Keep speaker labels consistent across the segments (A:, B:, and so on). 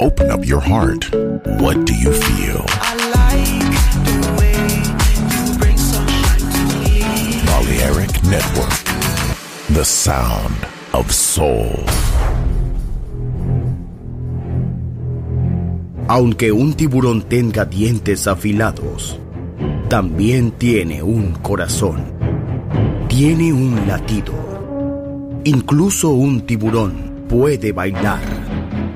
A: Open up your heart. What do you feel?
B: I like the way you bring sunshine to me.
A: Balearic Network. The sound of soul.
C: Aunque un tiburón tenga dientes afilados, también tiene un corazón. Tiene un latido. Incluso un tiburón puede bailar.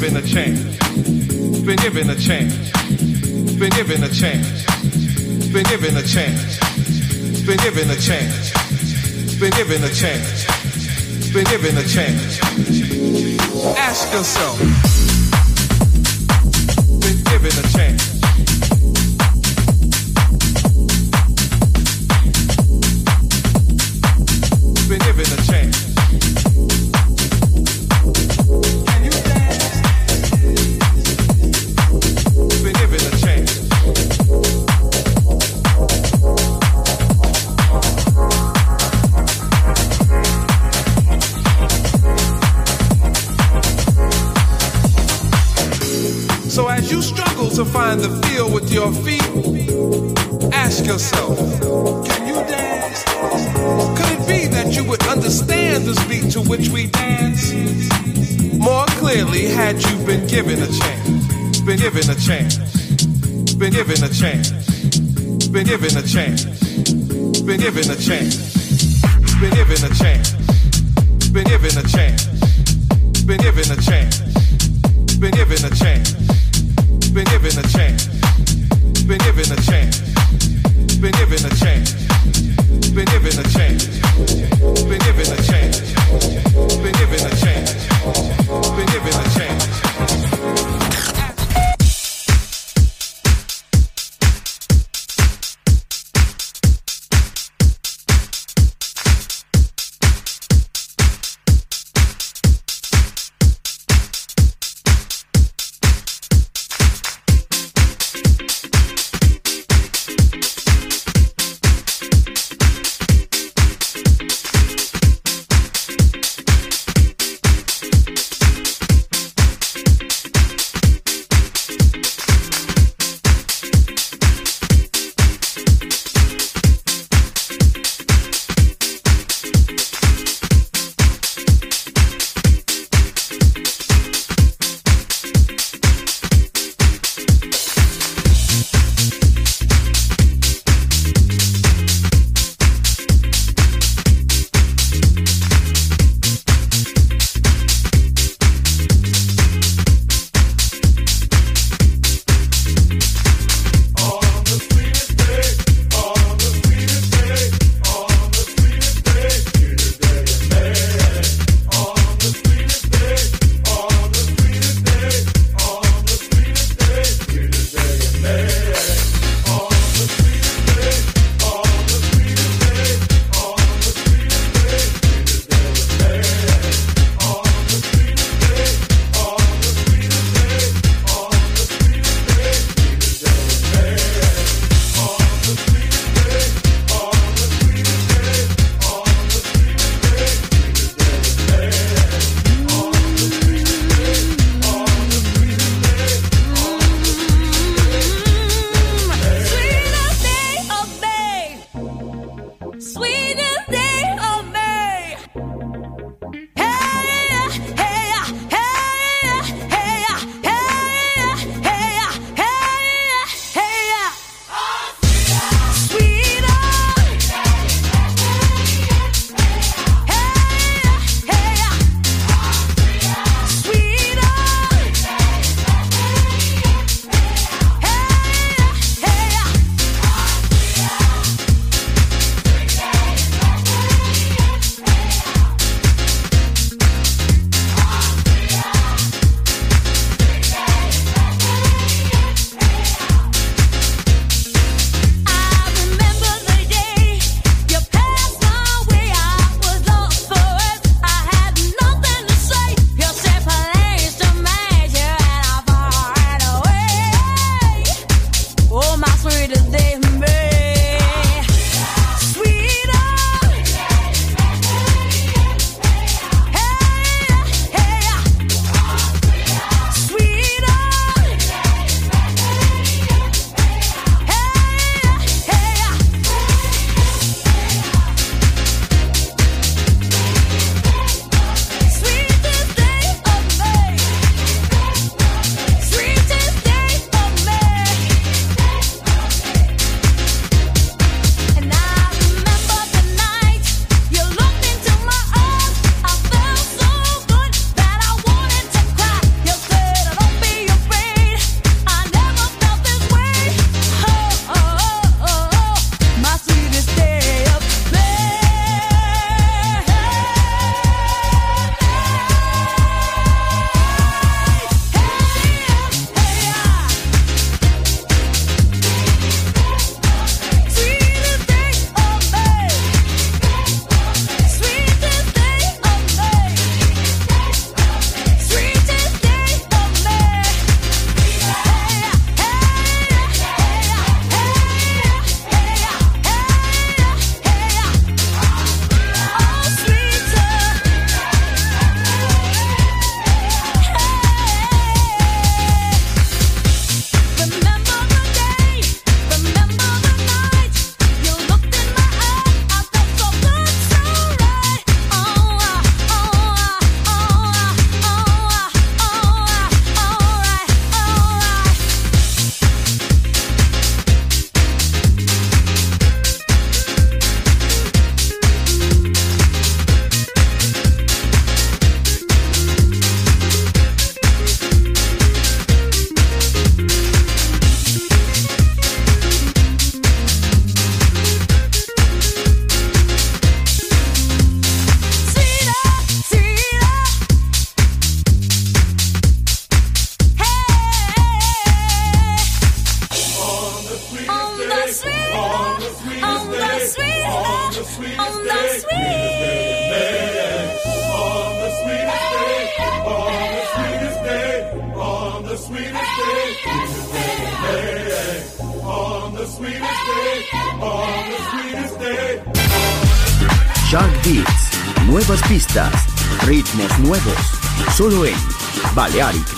C: given a chance. Been given a chance. Been given a chance. Been given a chance. Been given a chance. Been given a chance. Been given a chance. Ask yourself. Been given a chance.
D: find the
E: feel with your feet, ask yourself,
F: can you
G: dance? Could it be that you
H: would understand the beat to which we dance more clearly had you been given a chance? Been given a chance. Been given a chance. Been given a chance. Been given a chance. Been given a chance. Been given a chance. Been given a chance. Been given a chance been given a chance.
G: Been given a chance. Been given
E: a chance. Been given a chance. Been
I: given a chance. Been given a chance. Been given a chance.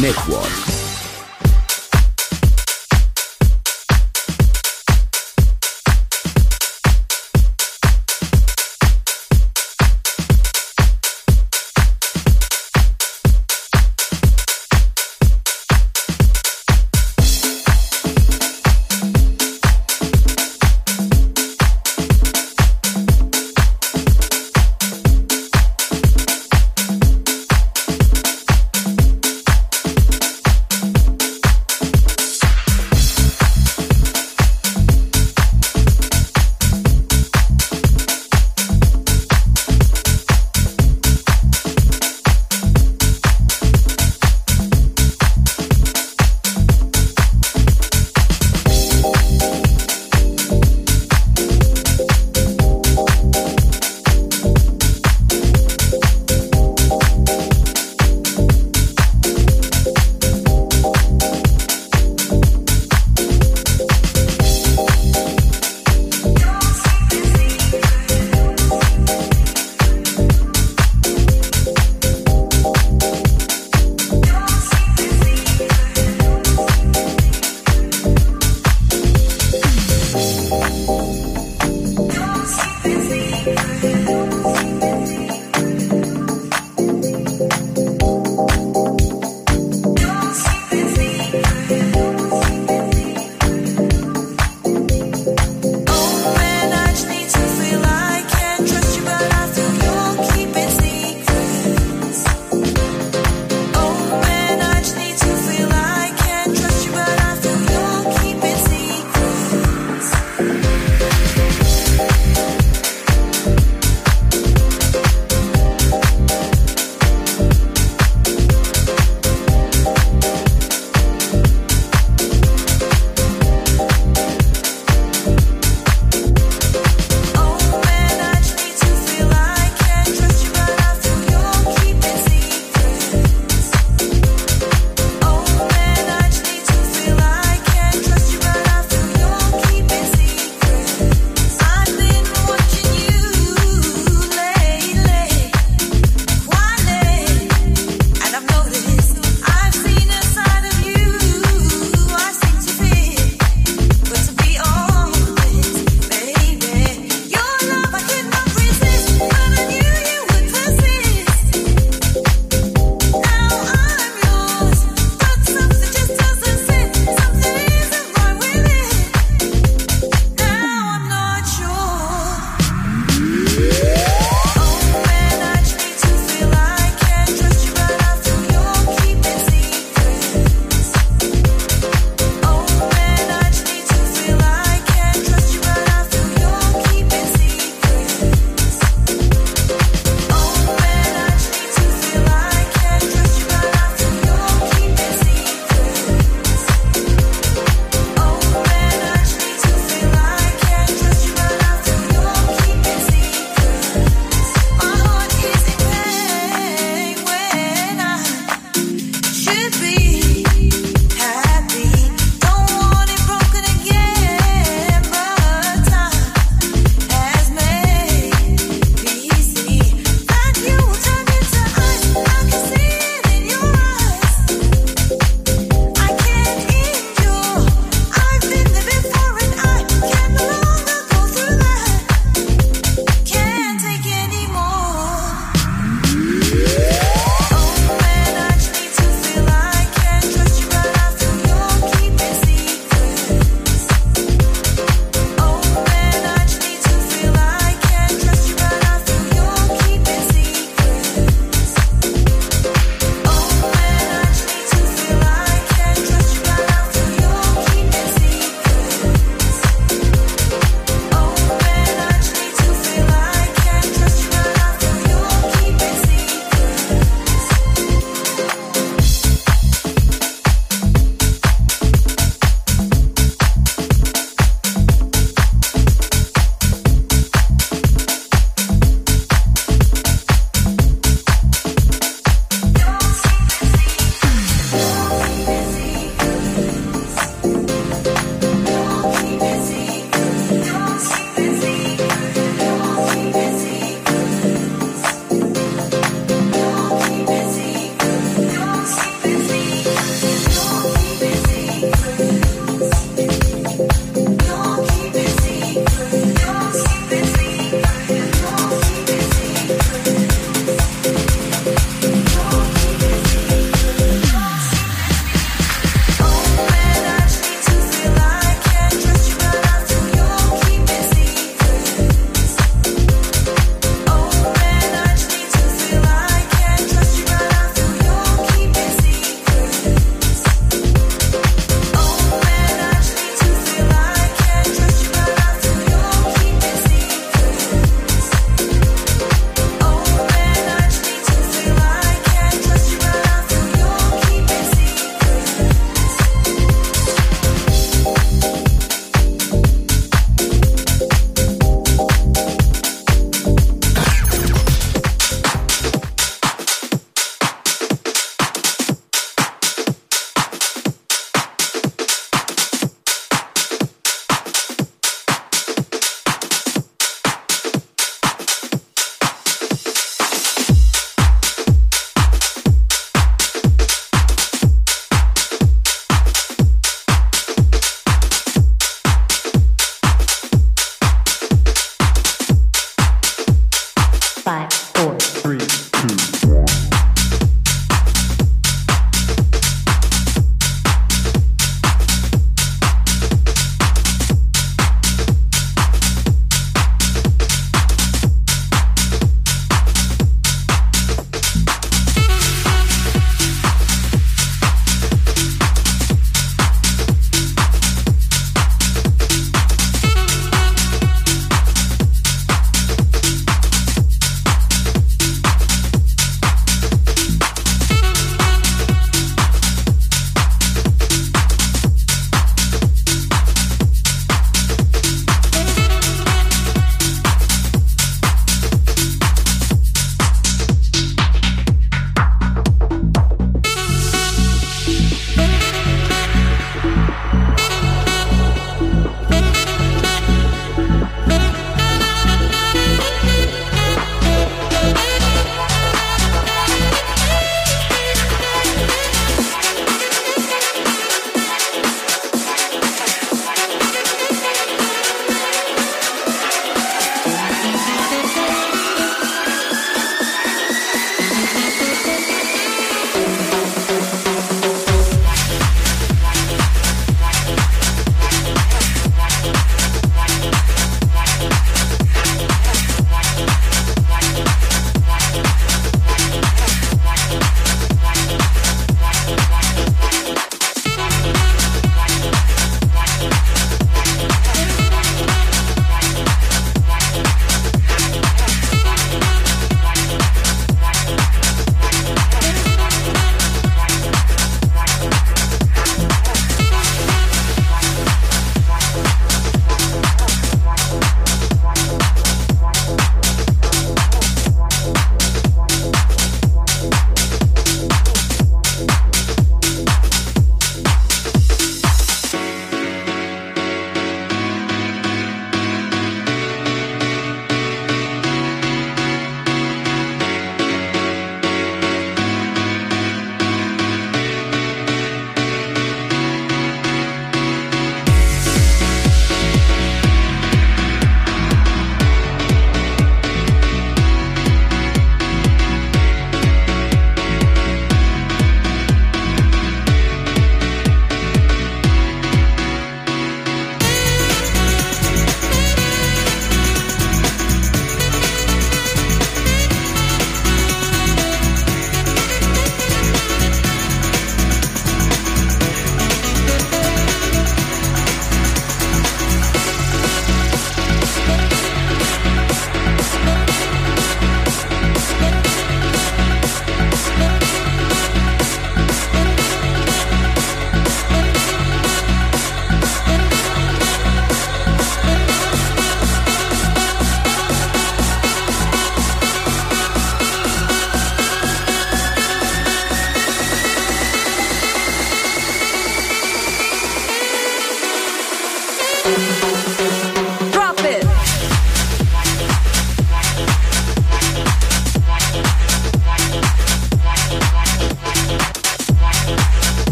I: Network.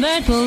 I: bird will